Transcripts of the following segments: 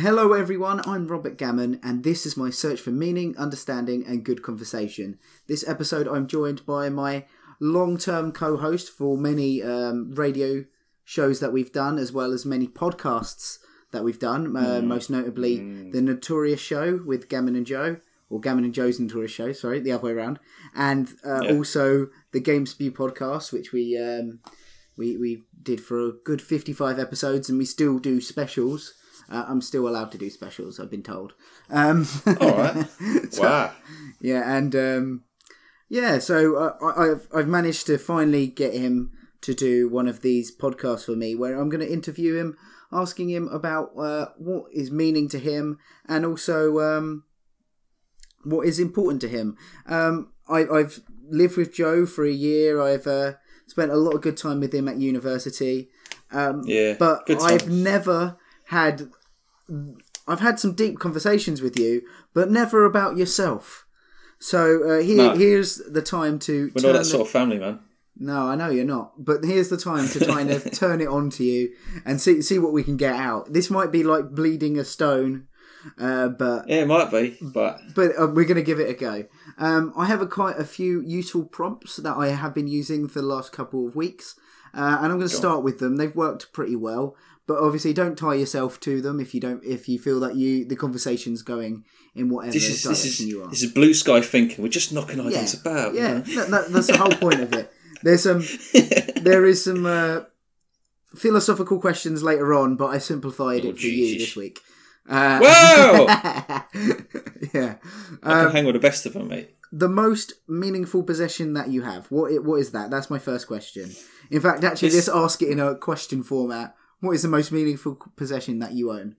Hello, everyone. I'm Robert Gammon, and this is my search for meaning, understanding, and good conversation. This episode, I'm joined by my long term co host for many um, radio shows that we've done, as well as many podcasts that we've done, uh, most notably The Notorious Show with Gammon and Joe, or Gammon and Joe's Notorious Show, sorry, the other way around, and uh, Yeah. also the Game Spew podcast, which we. Um, we, we did for a good 55 episodes and we still do specials uh, i'm still allowed to do specials i've been told um, All right. wow. yeah and um, yeah so uh, I, I've, I've managed to finally get him to do one of these podcasts for me where i'm going to interview him asking him about uh, what is meaning to him and also um, what is important to him um, I, i've lived with joe for a year i've uh, spent a lot of good time with him at university um, Yeah. but I've never had. I've had some deep conversations with you, but never about yourself. So uh, here, No. here's the time to. We're turn not that the- sort of family, man. No, I know you're not, but here's the time to kind of turn it on to you and see see what we can get out. This might be like bleeding a stone, uh, but Yeah, it might be, but but uh, we're going to give it a go. Um, I have a, quite a few useful prompts that I have been using for the last couple of weeks, uh, and I'm going to start with them. They've worked pretty well, but obviously don't tie yourself to them if you don't if you feel that you the conversation's going in whatever this is direction this is you are. this is blue sky thinking. We're just knocking ideas about. you yeah, know? that, that, that's the whole point of it. There's some there is some uh, philosophical questions later on, but I simplified Oh, it for you this week. Uh, Whoa! yeah. I Um, can hang with the best of them, mate. the most meaningful possession that you have. What what is that? That's my first question. In fact, actually, This- let's ask it in a question format. What is the most meaningful possession that you own?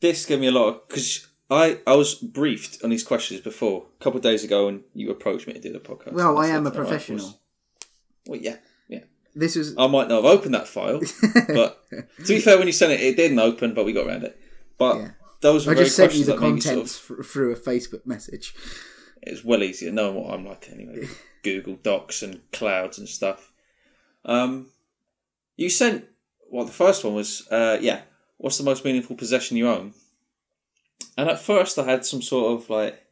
This gave me a lot because I I was briefed on these questions before a couple of days ago, and you approached me to do the podcast. Well, I am a professional. boss." Well, yeah, yeah. This is I might not have opened that file, but to be fair, when you sent it, it didn't open, but we got around it. But Yeah. those were I very just sent you questions the that made sort contents of, through a Facebook message. it's well easier knowing what I'm like anyway. Google Docs and clouds and stuff. Um, you sent well. The first one was uh, yeah. What's the most meaningful possession you own? And at first, I had some sort of like,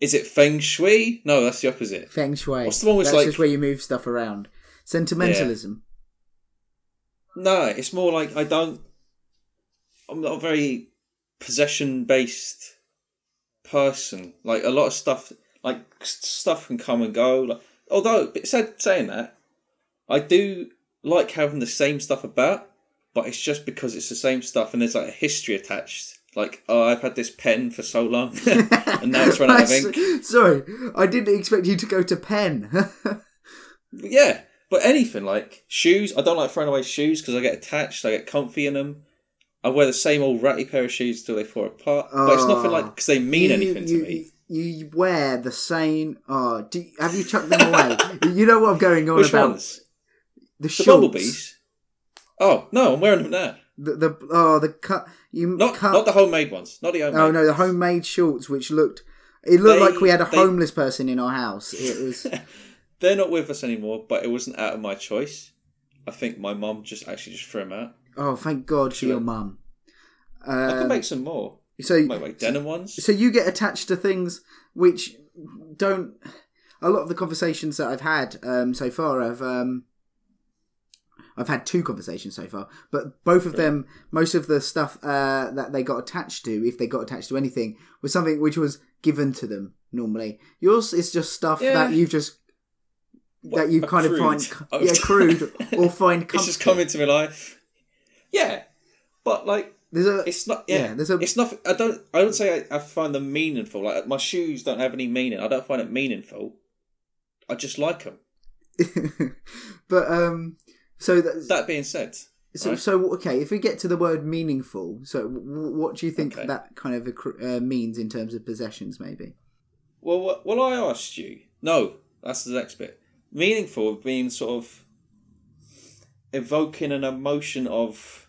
is it feng shui? No, that's the opposite. Feng Shui. What's the one with, That's like- just where you move stuff around. Sentimentalism. No, it's more like I don't. I'm not a very possession based person. Like a lot of stuff, like stuff can come and go. Like, although said saying that, I do like having the same stuff about, but it's just because it's the same stuff and there's like a history attached. Like, oh, I've had this pen for so long, and now it's run out of ink. Sorry, I didn't expect you to go to pen. Yeah, but anything like shoes, I don't like throwing away shoes because I get attached. I get comfy in them. I wear the same old ratty pair of shoes till they fall apart. but it's nothing like ah, because they mean You- anything you, to me. You wear the same. Oh, do you- have you chucked them away? you know what I'm going on Which about? ones? The The shorts. bumblebees. Oh no, I'm wearing them now. The, the oh the cut you Not cut. not the homemade ones. Not the homemade. oh no, the homemade shorts, which looked. It looked They- like we had a they- homeless person in our house. It was. They're not with us anymore, but it wasn't out of my choice. I think my mum just actually just threw them out. Oh, thank God for your mum. I can Um, make some more. so make denim ones. so you get attached to things which don't a lot of the conversations that i've had um, so far have um, i've had two conversations so far but both of them most of the stuff uh, that they got attached to if they got attached to anything was something which was given to them normally yours is just stuff Yeah. that you've just that you kind of find Oh. yeah crude or find It's just comfort. come into my life. Yeah, but like there's a It's not. Yeah, Yeah, there's a- It's not. I don't. I don't say I, I find them meaningful. Like my shoes don't have any meaning. I don't find it meaningful. I just like them. but um so that, That being said, So, right? so okay, if we get to the word meaningful, so w- what do you think Okay. that kind of accru- uh, means in terms of possessions? Maybe. well, what- well, I asked you. No, that's the next bit. Meaningful being sort of evoking an emotion of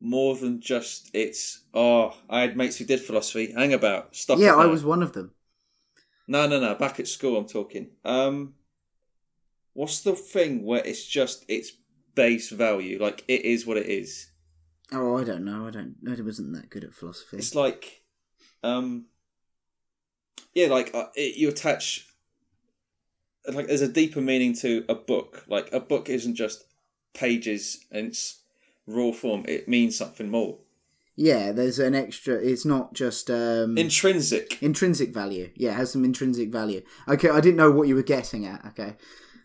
more than just it's. Oh, I had mates who did philosophy. Hang about. Stop. yeah, I was one of them. No, no, no. Back at school, I'm talking. Um, what's the thing where it's just its base value? Like it is what it is. Oh, I don't know. I don't. I wasn't that good at philosophy. It's like, um, yeah, like uh, it, you attach like there's a deeper meaning to a book. Like a book isn't just pages and its raw form; it means something more. Yeah, there's an extra. It's not just um, Intrinsic. intrinsic value. Yeah, it has some intrinsic value. Okay, I didn't know what you were getting at. Okay.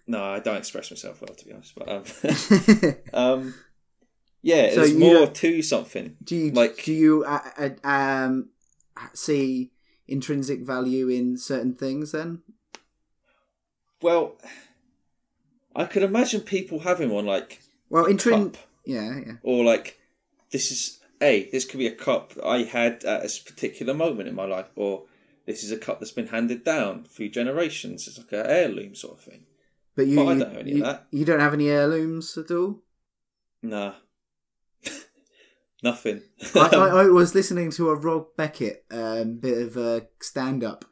No, I don't express myself well, to be honest. But um, um yeah, So there's more to something. do you Like- do you uh, uh, um see intrinsic value in certain things? Then Well, I could imagine people having one like well, intrin. cup, Yeah, yeah. or like this is a this could be a cup that I had at a particular moment in my life, or this is a cup that's been handed down through generations. It's like an heirloom sort of thing. But you, But I you- don't know any of that. you don't have any heirlooms at all. Nah, nothing. I, I, I was listening to a Rob Beckett um, bit of a stand up,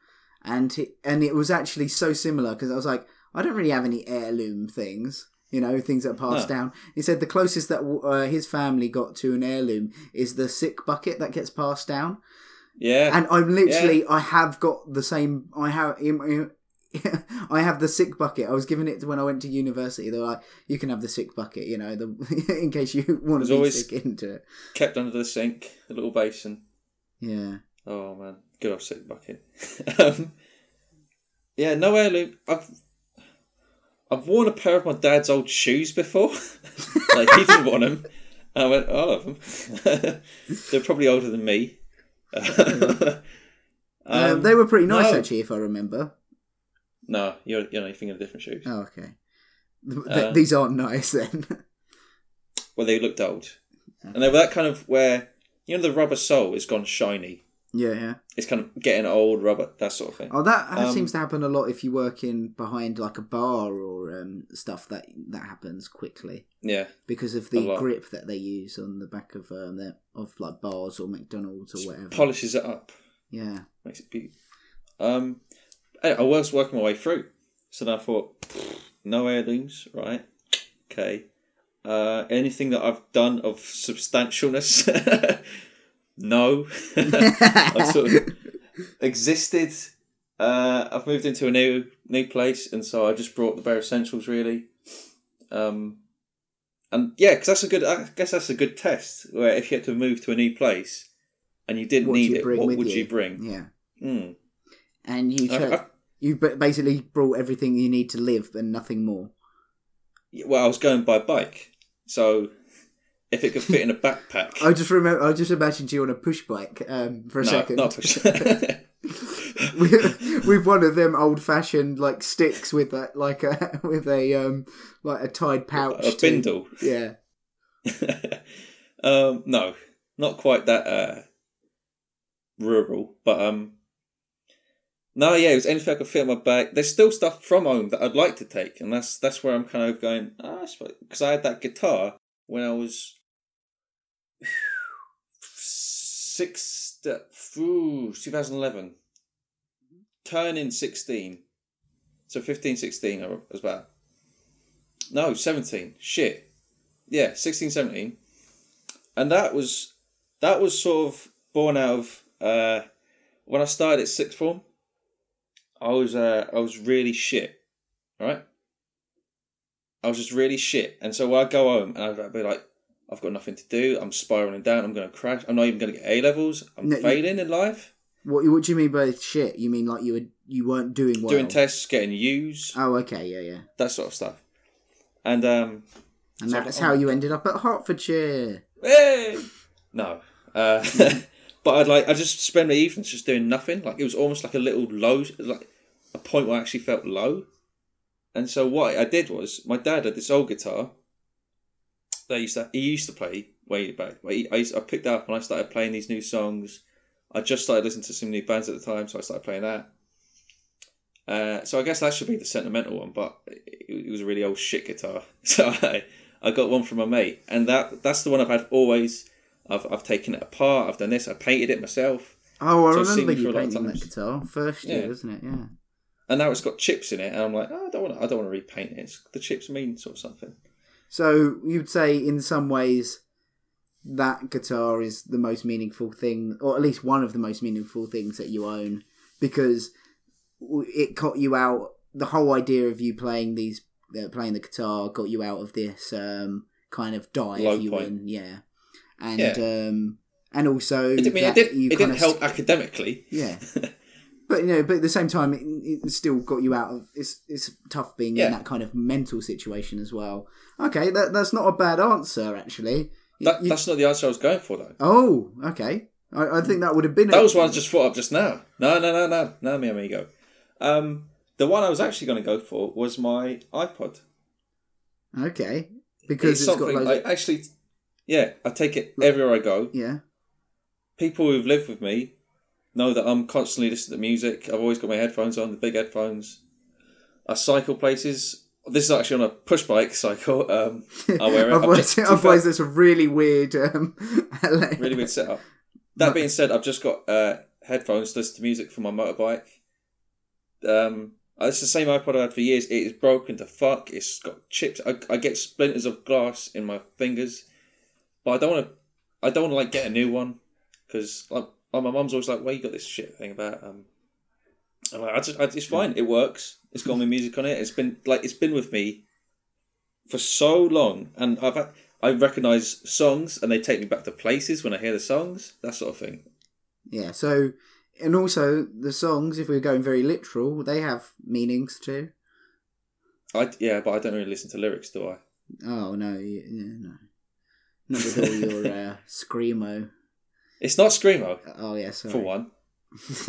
and he, and it was actually so similar because I was like, I don't really have any heirloom things, you know, things that are passed No. down. He said the closest that uh, his family got to an heirloom is the sick bucket that gets passed down, yeah, and I'm literally I have got the same. I have. I have the sick bucket. I was given it when I went to university. They're like, "You can have the sick bucket, you know, the in case you want to be sick into it." kept under the sink, a little basin. Yeah. Oh man, good old sick bucket. um, yeah, no heirloom. I've I've worn a pair of my dad's old shoes before. like he didn't want them. I went, "Oh, I love them. They're probably older than me. Um, Um, they were pretty nice, no. actually, if I remember. No, you're you're not thinking of different shoes. Oh, okay. Th- Uh, these aren't nice then. Well, they looked old, and they were that kind of where you know the rubber sole is gone shiny. yeah, yeah. It's kind of getting old rubber, that sort of thing. Oh, that that Um, seems to happen a lot if you work in behind like a bar or um, stuff. That that happens quickly Yeah, because of the grip that they use on the back of um, their, of like bars or McDonald's or whatever. polishes it up. yeah. makes it beautiful. Um, I was working my way through, so then I thought, no heirlooms, right? Okay. Uh, anything that I've done of substantialness? no. I've sort of existed. Uh, I've moved into a new new place, and so I just brought the bare essentials really. Um, and yeah, because that's a good. I guess that's a good test. Where if you had to move to a new place and you didn't What need you it, what would you? you bring? Yeah. Mm. And you I- you basically brought everything you need to live and nothing more. well, I was going by bike, so if it could fit in a backpack, I just remember. I just imagined you on a push bike um, for a no, second. not push. with, with one of them old fashioned like sticks with a like a with a um like a tied pouch. a to- bindle. Yeah. um, no, not quite that uh, rural, but um, no, yeah, it was anything I could fit in my bag. There's still stuff from home that I'd like to take, and that's that's where I'm kind of going. Ah, because I had that guitar when I was six, ooh, 2011, turning 16, so 15, 16, I was about. No, 17. Shit. Yeah, 16, 17. And that was that was sort of born out of uh, when I started at sixth form. I was uh, I was really shit, right? I was just really shit, and so I'd go home and I'd be like, I've got nothing to do. I'm spiraling down. I'm going to crash. I'm not even going to get A levels. I'm No, you- failing in life. What what do you mean by shit? You mean like you were you weren't doing well? Doing tests, getting U's, Oh, okay, yeah, yeah. that sort of stuff. And um, And So- that's how you ended up at Hertfordshire. Hey! No. Uh, but I'd like I just spend my evenings just doing nothing. Like it was almost like a little low, like a point where I actually felt low. And so what I did was my dad had this old guitar. That used to he used to play way back. I used, I picked up and I started playing these new songs. I just started listening to some new bands at the time, so I started playing that. Uh, so I guess that should be the sentimental one, but it, it was a really old shit guitar. So I, I got one from my mate, and that that's the one I've had always. I've I've taken it apart. I've done this. I painted it myself, Oh, I So remember you painting that guitar first year, Yeah. isn't it? Yeah. and now it's got chips in it. And I'm like, oh, I don't want. I don't want to repaint it. It's, the chips mean sort of something. So you'd say, in some ways, that guitar is the most meaningful thing, or at least one of the most meaningful things that you own, because it got you out. The whole idea of you playing these, uh, playing the guitar, got you out of this um, kind of dive Low you point. in, yeah, and Yeah. um, and also It, I mean, it, did, it didn't of help academically. yeah. But you know, but at the same time, it, it still got you out of. It's it's tough being Yeah. in that kind of mental situation as well. Okay, that that's not a bad answer actually. That, you- that's not the answer I was going for, though. oh, okay. I, I think that would have been. That a- was one I just thought of just now. No, no, no, no, no, mi amigo. Um, the one I was actually going to go for was my iPod. Okay, because it's it's got something. I actually, yeah, I take it everywhere I go. yeah. People who've lived with me know that I'm constantly listening to music. I've always got my headphones on, the big headphones. I cycle places. This is actually on a push bike cycle. Um, I wear it. I've otherwise, just- otherwise it's a really weird. Um, really weird setup. That being said, I've just got uh, headphones to listen to music for my motorbike. Um, it's the same iPod I had for years. It is broken to fuck. It's got chips. I, I get splinters of glass in my fingers, but I don't want to. I don't want to like get a new one because like oh, my mum's always like, "Why you got this shit thing about?" Um, I'm like, I just, I, it's fine. It works. It's got my music on it. It's been like it's been with me for so long, and I've had, I recognise songs, and they take me back to places when I hear the songs. That sort of thing. yeah. So, and also the songs, if we're going very literal, they have meanings too. I yeah, but I don't really listen to lyrics, do I? Oh no, yeah, no, not with all your uh, screamo. It's not screamo Oh yeah, sorry. for one.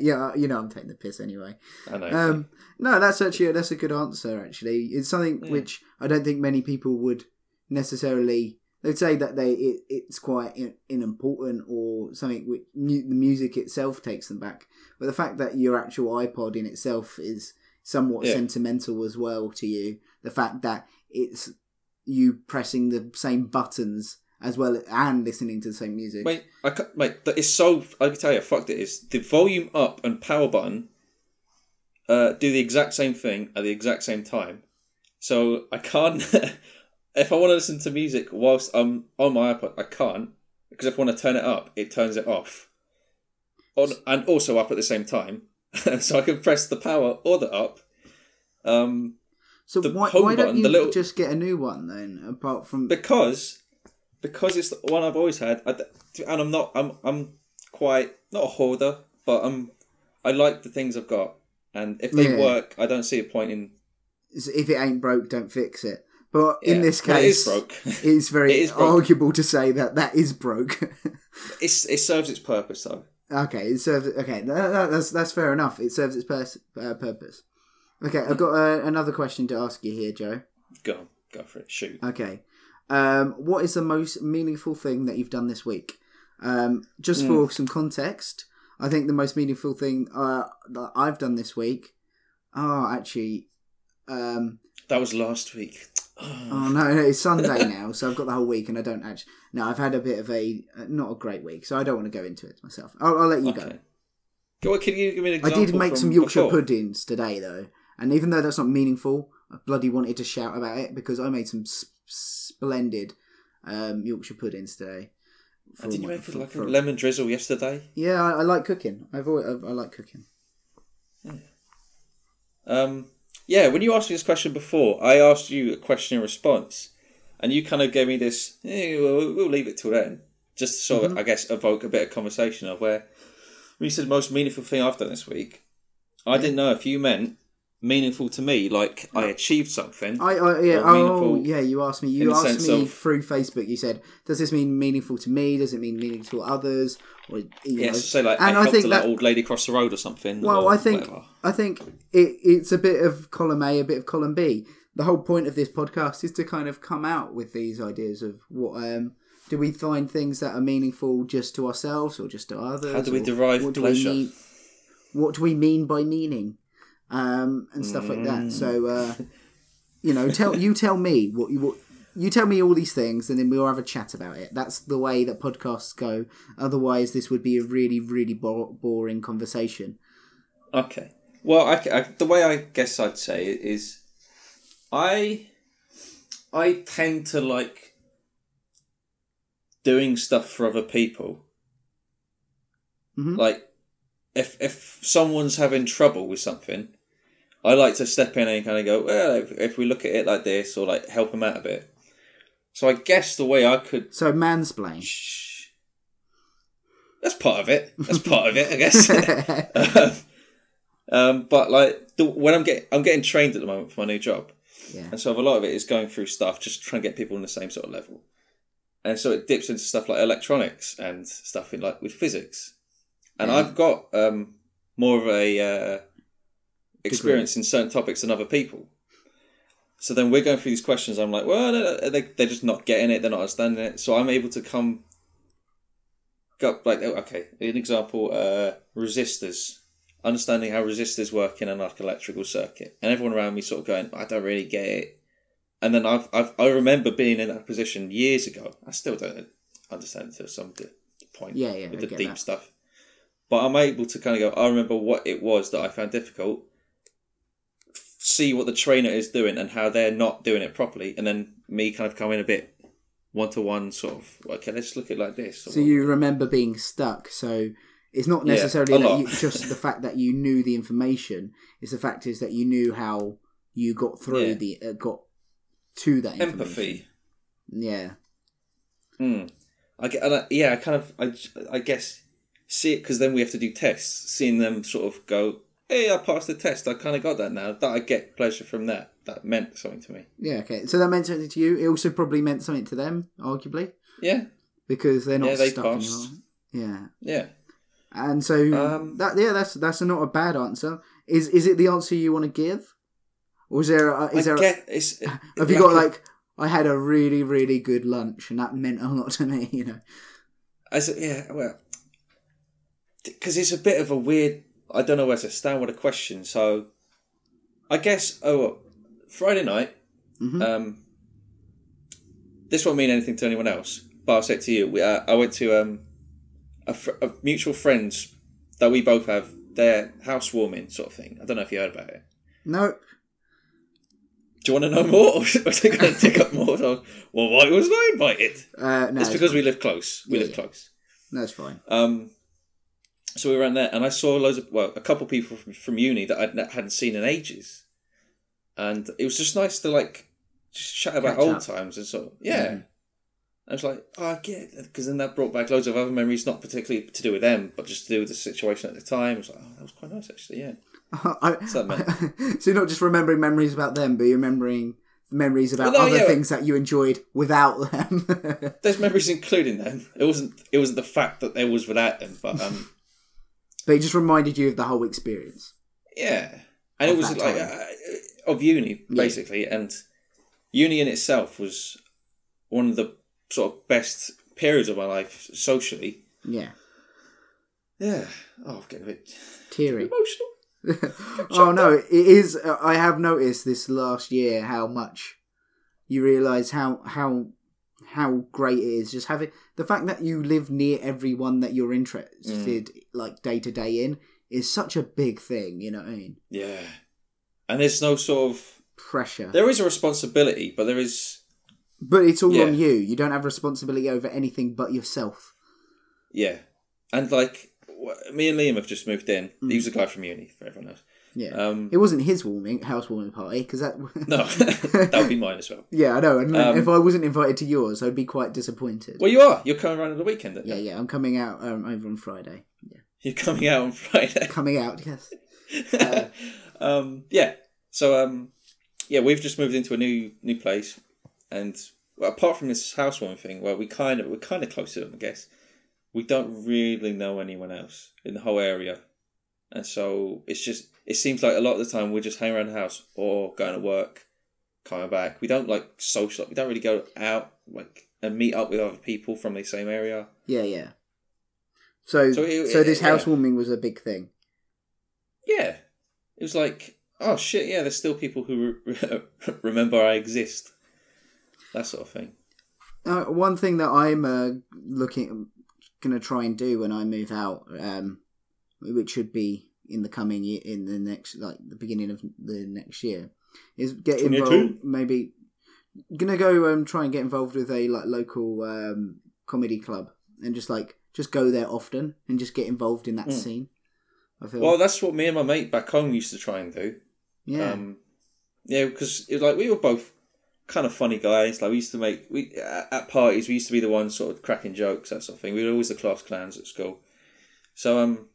yeah, you know I'm taking the piss anyway. I know. Um, no, that's actually that's a good answer. Actually, it's something Yeah. which I don't think many people would necessarily. They'd say that they it, it's quite in, unimportant or something. Which mu- the music itself takes them back, but the fact that your actual iPod in itself is somewhat Yeah. sentimental as well to you. The fact that it's you pressing the same buttons as well and listening to the same music. Mate, I ca- mate, that is so. I can tell you, fucked it is. The volume up and power button uh, do the exact same thing at the exact same time. So I can't. if I want to listen to music whilst I'm on my iPod, I can't because if I want to turn it up, it turns it off. On and also up at the same time, so I can press the power or the up. Um, so the why, why don't you the little- just get a new one then? Apart from because because it's the one I've always had, I, and I'm not I'm I'm quite not a hoarder, but I'm I like the things I've got, and if they Yeah. work, I don't see a point in. if it ain't broke, don't fix it. But in Yeah. this Well, it is case, broke. it's very It is arguable to say that that is broke. It's it serves its purpose though. okay, it serves. Okay, that, that- that's that's fair enough. It serves its pers- uh, purpose. Okay, I've got uh, another question to ask you here, Joe. Go go for it. Shoot. Okay, um, what is the most meaningful thing that you've done this week? Um, just Hmm. for some context, I think the most meaningful thing uh, that I've done this week. Oh, actually, um, That was last week. Oh no, no, it's Sunday now, so I've got the whole week, and I don't actually. No, I've had a bit of a uh, not a great week, so I don't want to go into it myself. I'll, I'll let you go. Okay. Go can you give me an I did make some Yorkshire before? puddings today, though, and even though that's not meaningful, I bloody wanted to shout about it because I made some s- splendid um, Yorkshire puddings today. And did you make for- like for- a lemon drizzle yesterday? Yeah, I, I like cooking. I've always, I, I like cooking. Um, yeah, when you asked me this question before, I asked you a question in response, and you kind of gave me this. Eh, we'll, we'll leave it till then, just to sort Mm-hmm. of, I guess, evoke a bit of conversation of where when you said most meaningful thing I've done this week. I didn't know if you meant meaningful to me, like I achieved something. I, I yeah, oh yeah. You asked me. You asked me of- through Facebook. You said, "Does this mean meaningful to me? Does it mean meaningful to others?" Or you Yes, know. say like and I I think that old lady cross the road or something. Well, or I think whatever. I think it, it's a bit of column A, a bit of column B. The whole point of this podcast is to kind of come out with these ideas of what um, do we find things that are meaningful just to ourselves or just to others? How do we derive what do pleasure? We mean, what do we mean by meaning, um, and stuff like Mm. that. So, uh, you know, tell you tell me what you what. You tell me all these things, and then we'll have a chat about it. That's the way that podcasts go. Otherwise, this would be a really, really bo- boring conversation. Okay. Well, I, I- the way I guess I'd say it is, I, I tend to like doing stuff for other people. Mhm. Like, if if someone's having trouble with something, I like to step in and kind of go, well, if, if we look at it like this, or like help them out a bit. So I guess the way I could So mansplain. Shh. That's part of it. That's part of it, I guess. um, but like the, when I'm getting, I'm getting trained at the moment for my new job, yeah. and so a lot of it is going through stuff, just trying to get people on the same sort of level. And so it dips into stuff like electronics and stuff in like with physics. And Yeah. I've got um, more of a uh, experience in certain topics than other people. So then we're going through these questions. I'm like, well, no, no, they they're just not getting it. They're not understanding it. So I'm able to come, go like, oh, okay, an example: uh, resistors. Understanding how resistors work in an like electrical circuit, and everyone around me sort of going, I don't really get it. And then I've, I've I remember being in that position years ago. I still don't understand to some point Yeah, yeah, with I the deep that. stuff. But I'm able to kind of go. I remember what it was that I found difficult. See what the trainer is doing and how they're not doing it properly, and then me kind of coming a bit one to one, sort of. Okay, let's look at it like this. So you remember being stuck. So it's not necessarily that you, just the fact that you knew the information. It's the fact is that you knew how you got through Yeah. the uh, got to that information. empathy. Yeah. Hmm. I get, I, yeah, I kind of, I, I guess, see it because then we have to do tests. Seeing them sort of go, hey, I passed the test. I kind of got that now. That I get pleasure from that. That meant something to me. Yeah. Okay. So that meant something to you. It also probably meant something to them, arguably, Yeah, because they're not Yeah, they stuck passed. anymore. Yeah. yeah. And so Um, that yeah, that's that's not a bad answer. Is is it the answer you want to give, or is there a, is I there? A, get it's. have you got like I had a really really good lunch and that meant a lot to me. You know. As a, yeah, well, because it's a bit of a weird. I don't know where to stand with a question. So, I guess oh, well, Friday night. Mhm. Um, this won't mean anything to anyone else, but I'll say it to you. We, uh, I went to um, a, fr- a mutual friends that we both have. Their housewarming sort of thing. I don't know if you heard about it. Nope. Do you want to know more, or are they going to take up more? Well, why wasn't I invited? Uh, no, it's because fine. we live close. We Yeah, live yeah. close. No, it's fine. Um, so we were around there, and I saw loads of well, a couple of people from, from uni that I hadn't seen in ages, and it was just nice to like just chat about Catch old up. times and sort. Of, yeah, Mhm. I was like, oh, I get because then that brought back loads of other memories, not particularly to do with them, but just to do with the situation at the time. I was like, oh, that was quite nice actually. Yeah, I, So that so you're not just remembering memories about them, but you're remembering memories about Well, no, other yeah. things that you enjoyed without them. there's memories including them. It wasn't. It wasn't the fact that there was without them, but um, it just reminded you of the whole experience. Yeah, and it was like uh, of uni basically, and uni in itself was one of the sort of best periods of my life socially. Yeah, Yeah, oh, I'm getting a bit teary. emotional. oh no, it is. uh, I have noticed this last year how much you realise how how how great it is just having the fact that you live near everyone that you're interested like day to day in is such a big thing. You know what I mean? Yeah, and there's no sort of Pressure, there is a responsibility, but there is but it's all Yeah. on you. You don't have responsibility over anything but yourself. yeah, and like me and Liam have just moved in. Mm. He was a guy from uni, for everyone else. Yeah, Um, it wasn't his warming housewarming party because that. no, that would be mine as well. Yeah, I know. And Um, if I wasn't invited to yours, I'd be quite disappointed. Well, you are. You're coming around on the weekend. aren't you? yeah, yeah. I'm coming out um, over on Friday. Yeah, You're coming out on Friday. coming out. Yes. um, yeah. So um, yeah, we've just moved into a new new place, and well, apart from this housewarming thing, where we kind of we're kind of close to them, I guess. We don't really know anyone else in the whole area, and so it's just it seems like a lot of the time we're just hanging around the house or going to work, coming back. We don't like social. We don't really go out like and meet up with other people from the same area. Yeah, yeah. So, so, So it- this yeah. housewarming was a big thing. Yeah, it was like, oh shit, yeah, there's still people who re- remember I exist. That sort of thing. Uh, one thing that I'm uh, looking, gonna try and do when I move out, um, which should be in the coming year, in the next, like the beginning of the next year, is get involved. Maybe gonna go um, try and get involved with a like local um, comedy club and just like just go there often and just get involved in that scene. I feel. Well, that's what me and my mate back home used to try and do. yeah. Um, yeah, because it was like we were both kind of funny guys. Like we used to make we at parties we used to be the ones sort of cracking jokes that sort of thing. We were always the class clowns at school. So um,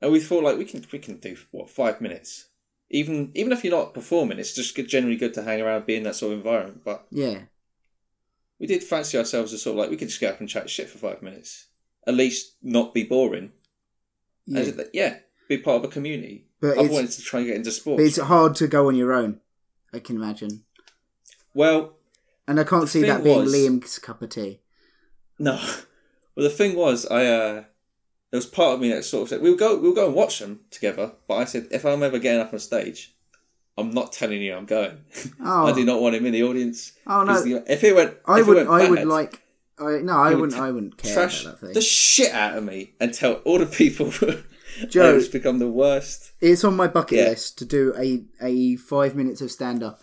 and we thought like we can we can do what five minutes. Even even if you're not performing, it's just good, generally good to hang around, be in that sort of environment. But yeah. we did fancy ourselves as sort of like we could just go up and chat shit for five minutes. At least not be boring. Yeah. It- yeah, be part of a community. But I wanted to try and get into But sports. it's hard to go on your own. I can imagine, Well, and I can't see that being was- Liam's cup of tea. No. Well, the thing was, I uh, there was part of me that sort of said we'll go we'll go and watch them together. But I said if I'm ever getting up on stage, I'm not telling you I'm going. Oh. I do oh. not want him in the audience. Oh, no. the- if it went, I would. went I would like. I no. I he would wouldn't. t- I wouldn't care trash about that thing. the shit out of me and tell all the people. Joe- it's become the worst. It's on my bucket Yeah. list to do a, a five minutes of stand up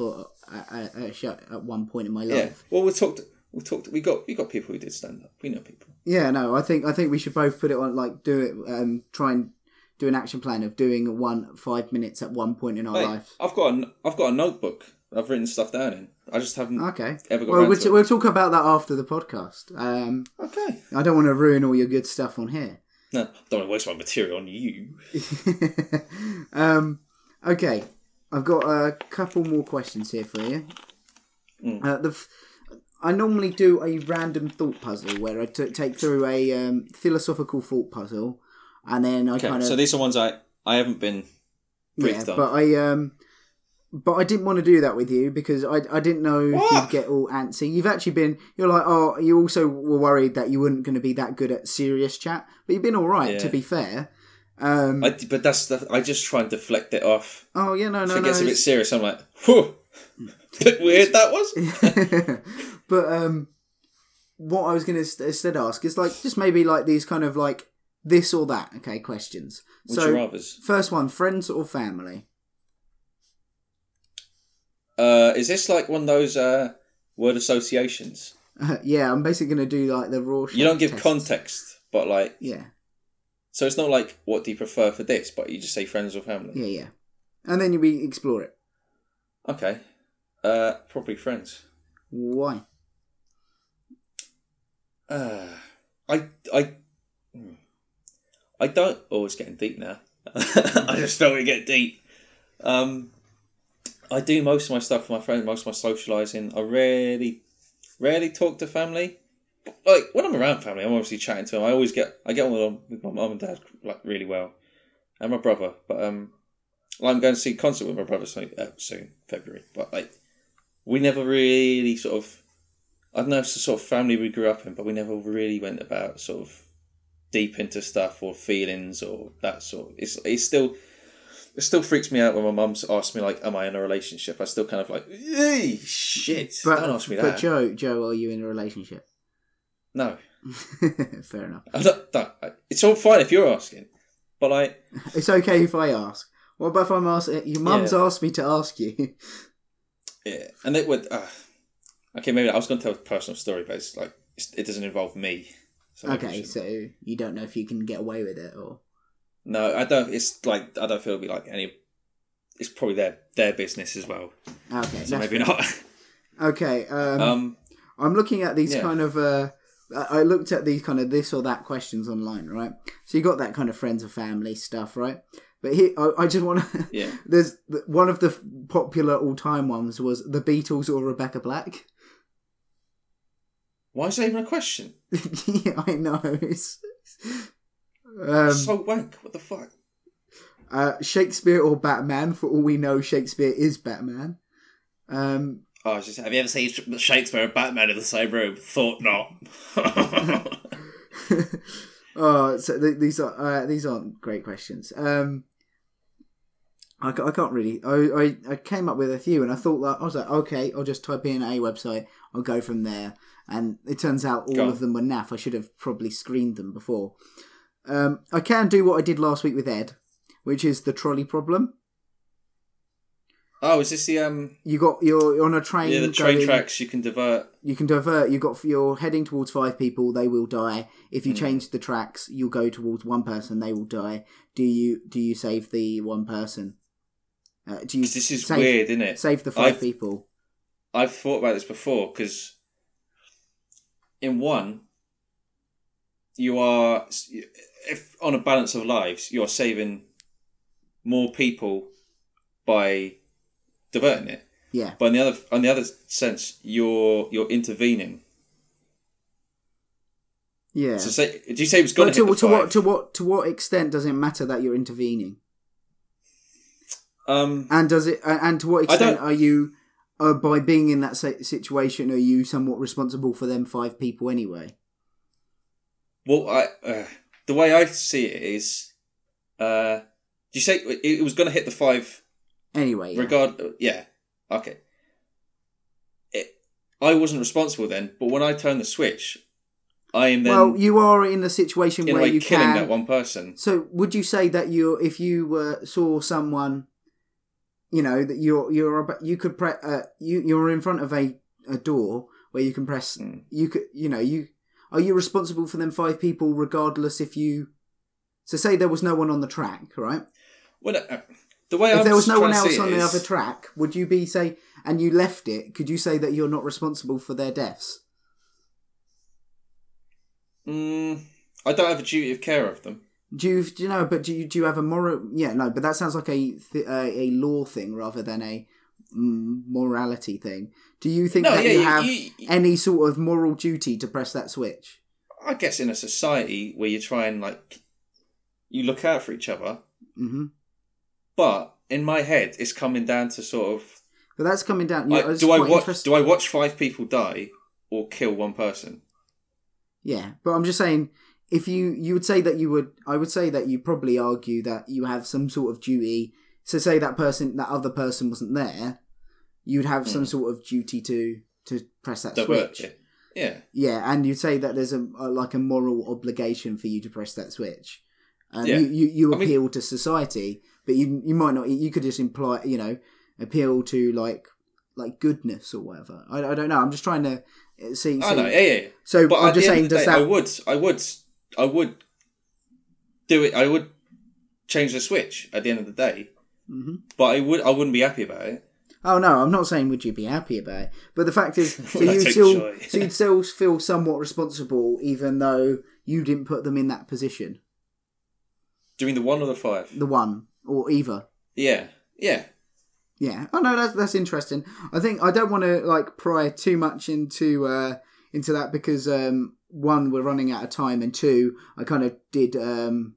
at, at, a show at one point in my Yeah. life. Well, we talked. We talked. We got. We got people who did stand up. We know people. Yeah, no, I think I think we should both put it on like do it. Um, try and do an action plan of doing one five minutes at one point in our life. I've got. A, I've got a notebook. I've written stuff down in. I just haven't Okay. ever got Well, we'll, t- it. we'll talk about that after the podcast. Um, Okay. I don't want to ruin all your good stuff on here. No, don't want to waste my material on you. um, okay, I've got a couple more questions here for you. Mm. Uh, the f- I normally do a random thought puzzle where I t- take through a um, philosophical thought puzzle, and then I Okay, kind of so these are ones I I haven't been yeah, on. but I um, but I didn't want to do that with you because I I didn't know if you'd get all antsy. You've actually been you're like oh you also were worried that you weren't going to be that good at serious chat, but you've been all right to be fair. Um, I, but that's the, I just try and deflect it off. oh yeah no no if it no. gets a bit serious, I'm like, whew, bit weird that was. but um, what I was going to instead ask is like just maybe like these kind of like this or that okay questions. Would so you rather's? first one, friends or family? Uh, is this like one of those uh, word associations? Uh, yeah, I'm basically going to do like the raw. You don't give context, but like, Yeah, so it's not like what do you prefer for this, but you just say friends or family. yeah, yeah, and then you we explore it. Okay, uh, probably friends. Why? Uh, I I hmm. I don't. Oh, it's getting deep now. I just felt it get deep. Um, I do most of my stuff with my friends, most of my socialising. I rarely, rarely talk to family. Like when I'm around family, I'm obviously chatting to them. I always get I get on with, my mum and dad like really well, and my brother. But um, well, I'm going to see concert with my brother soon, uh, soon February. But like, we never really sort of I don't know it's the sort of family we grew up in, but we never really went about sort of deep into stuff or feelings or that sort. It's it's still it still freaks me out when my mum's asked me like, "Am I in a relationship?" I still kind of like, "Hey, shit!" But, don't ask me that. but. Joe, Joe, are you in a relationship? no, Fair enough. I don't, don't, it's all fine if you're asking, but like, It's okay if I ask. What about if I'm asking? Your mum's Yeah. asked me to ask you. yeah, and it would. Uh, okay, maybe I was going to tell a personal story, but it's like it's, it doesn't involve me. So okay, so you don't know if you can get away with it or. no, I don't. It's like I don't feel it'll be like any. It's probably their their business as well. Okay, So maybe fair. not. Okay, um, um, I'm looking at these Yeah. kind of. Uh, I looked at these kind of this or that questions online, right? So you got that kind of friends or family stuff, right? But here, I, I just want to. Yeah. There's one of the popular all-time ones was the Beatles or Rebecca Black. Why is that even a question? yeah, I know. It's, um, so wank. What the fuck? uh, Shakespeare or Batman? For all we know, Shakespeare is Batman. Um, Oh, just, have you ever seen Shakespeare and Batman in the same room? Thought not. oh, so th- these are uh, these aren't great questions. Um, I, I can't really. I, I I came up with a few, and I thought that I was like, okay, I'll just type in a website. I'll go from there, and it turns out all Go of them were naff. I should have probably screened them before. Um, I can do what I did last week with Ed, which is the trolley problem. Oh, is this the um? You got you're you're on a train. Yeah, the train going- tracks you can divert. You can divert. You got you're heading towards five people. They will die. If you Hmm. change the tracks, you'll go towards one person. They will die. Do you do you save the one person? Uh, do you this is save, weird, isn't it? Save the 5 I've- people. I've thought about this before because in one, you are if on a balance of lives, you are saving more people by diverting it. Yeah. But on the other on the other sense, you're you're intervening. Yeah. So say, do you say it was going to to, what to what to what extent does it matter that you're intervening? Um, And does it? And to what extent are you, uh, by being in that situation, are you somewhat responsible for them five people anyway? well, I uh, the way I see it is, uh, do you say it, was going to hit the five Anyway, yeah. regard yeah okay it, i wasn't responsible then but when i turn the switch i am then well, you are in a situation in a where way you killing can. that one person So, would you say that you, if you uh, saw someone, you know, that you're you're about, you could pre- uh, you you're in front of a, a door where you can press, Mm. you could, you know, you are you responsible for them five people regardless if you. So, say there was no one on the track, right? well uh, the way if I'm there was no one else on it the other track, would you be say, and you left it? Could you say that you're not responsible for their deaths? mm, i don't have a duty of care of them Do you, do you know? But do you do you have a moral? Yeah, no. But that sounds like a th- uh, a law thing rather than a morality thing. Do you think no that yeah you you, have you- any sort of moral duty to press that switch? i guess in a society where you try and like you look out for each other hmm but in my head it's coming down to sort of But that's coming down. like, do i watch do i watch five people die or kill one person Yeah, but I'm just saying, if you you would say that you would, I would say that you probably argue that you have some sort of duty. So say that person, that other person wasn't there, you'd have some Mm. sort of duty to to press that switch. it yeah Yeah, and you'd say that there's a, a like a moral obligation for you to press that switch. And Yeah. you, you, you I mean- appeal to society, but you you might not. You could just imply, you know, appeal to like like goodness or whatever. I, I don't know. I'm just trying to uh, see. i know yeah yeah So But I'm just saying, day, that? I would, I would, I would do it. I would change the switch at the end of the day, Mhm. but I would, I wouldn't be happy about it. Oh no, I'm not saying would you be happy about it, but the fact is, so you still, so you'd still feel somewhat responsible, even though you didn't put them in that position. Doing the one or the five. The one or either. Yeah, yeah. Yeah. Oh no, that's that's interesting. I think I don't want to like pry too much into uh into that because um one we're running out of time and two I kind of did um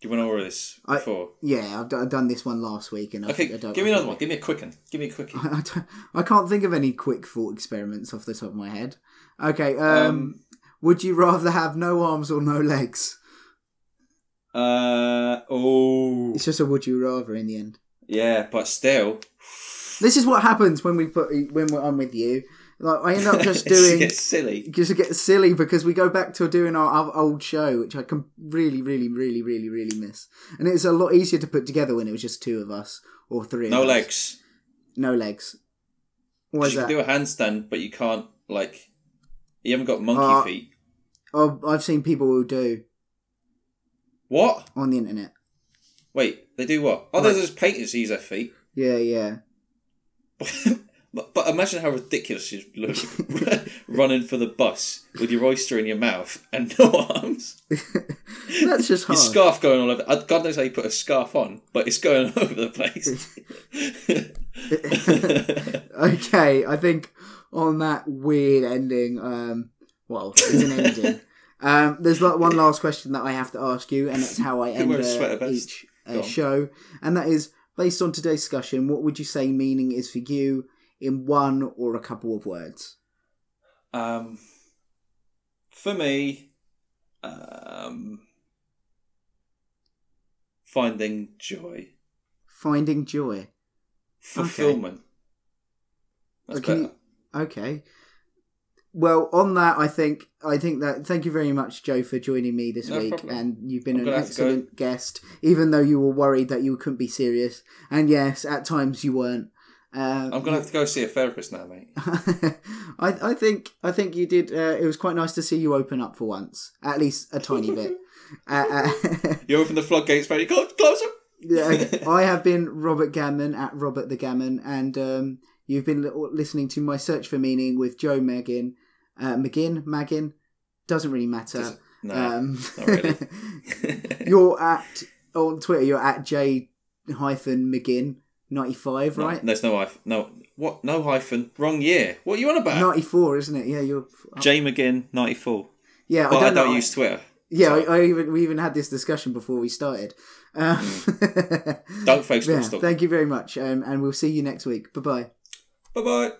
You went over this I- before. yeah I've, d- I've done this one last week and I, Okay, I don't, give me another one. Give me a quick one. Give me a quick. I, don't, I can't think of any quick thought experiments off the top of my head. Okay, um, Um, would you rather have no arms or no legs? Uh oh, It's just a would you rather in the end. yeah, but still, This is what happens when we put when we're on with you. Like I end up just doing gets silly. just get silly because we go back to doing our, old show, which I can really, really, really, really, really miss. And it's a lot easier to put together when it was just two of us or three. No of us. legs. No legs. Why You that? can do a handstand, but you can't like. You haven't got monkey Uh, feet. Oh, I've seen people who do What? on the internet. Wait, they do what? Oh, Like- there's those painters who use their feet. Yeah, yeah. but, imagine how ridiculous you look running for the bus with your oyster in your mouth and no arms. That's just Your hard. scarf going all over. uh, God knows how you put a scarf on, but it's going all over the place. okay, I think on that weird ending, um, well, it's an ending. Um, there's like one last question that I have to ask you, and it's how I end wear a sweater uh, each uh, show, and that is based on today's discussion. What would you say meaning is for you in one or a couple of words? um, for me, um, finding joy, Finding joy. fulfillment. That's Okay. better. Okay. well, on that, I think I think that thank you very much, Joe, for joining me this No week, problem. and you've been I'm an gonna have to go. excellent guest. Even though you were worried that you couldn't be serious, and yes, at times you weren't. Uh, I'm gonna have to go see a therapist now, mate. I, I think I think you did. Uh, it was quite nice to see you open up for once, at least a tiny bit. Uh, uh, You open the floodgates, mate. Close, close them. yeah, I have been Robert Gammon at Robert the Gammon, and um, you've been listening to my search for meaning with Joe Meggin, uh, McGinn, Maggin. Doesn't really matter. Does it- No, um, not really. you're at on Twitter. You're at J hyphen McGinn ninety five, No, right? There's no hyphen. No, what? No hyphen. Wrong year. What are you on about? Ninety four, isn't it? Yeah, you're. J Magin, ninety four. Yeah, Well, I I don't, don't know. use Twitter. Yeah, I, I even we even had this discussion before we started. Um, Don't Facebook yeah, thank you very much, um, and we'll see you next week. Bye bye. Bye bye.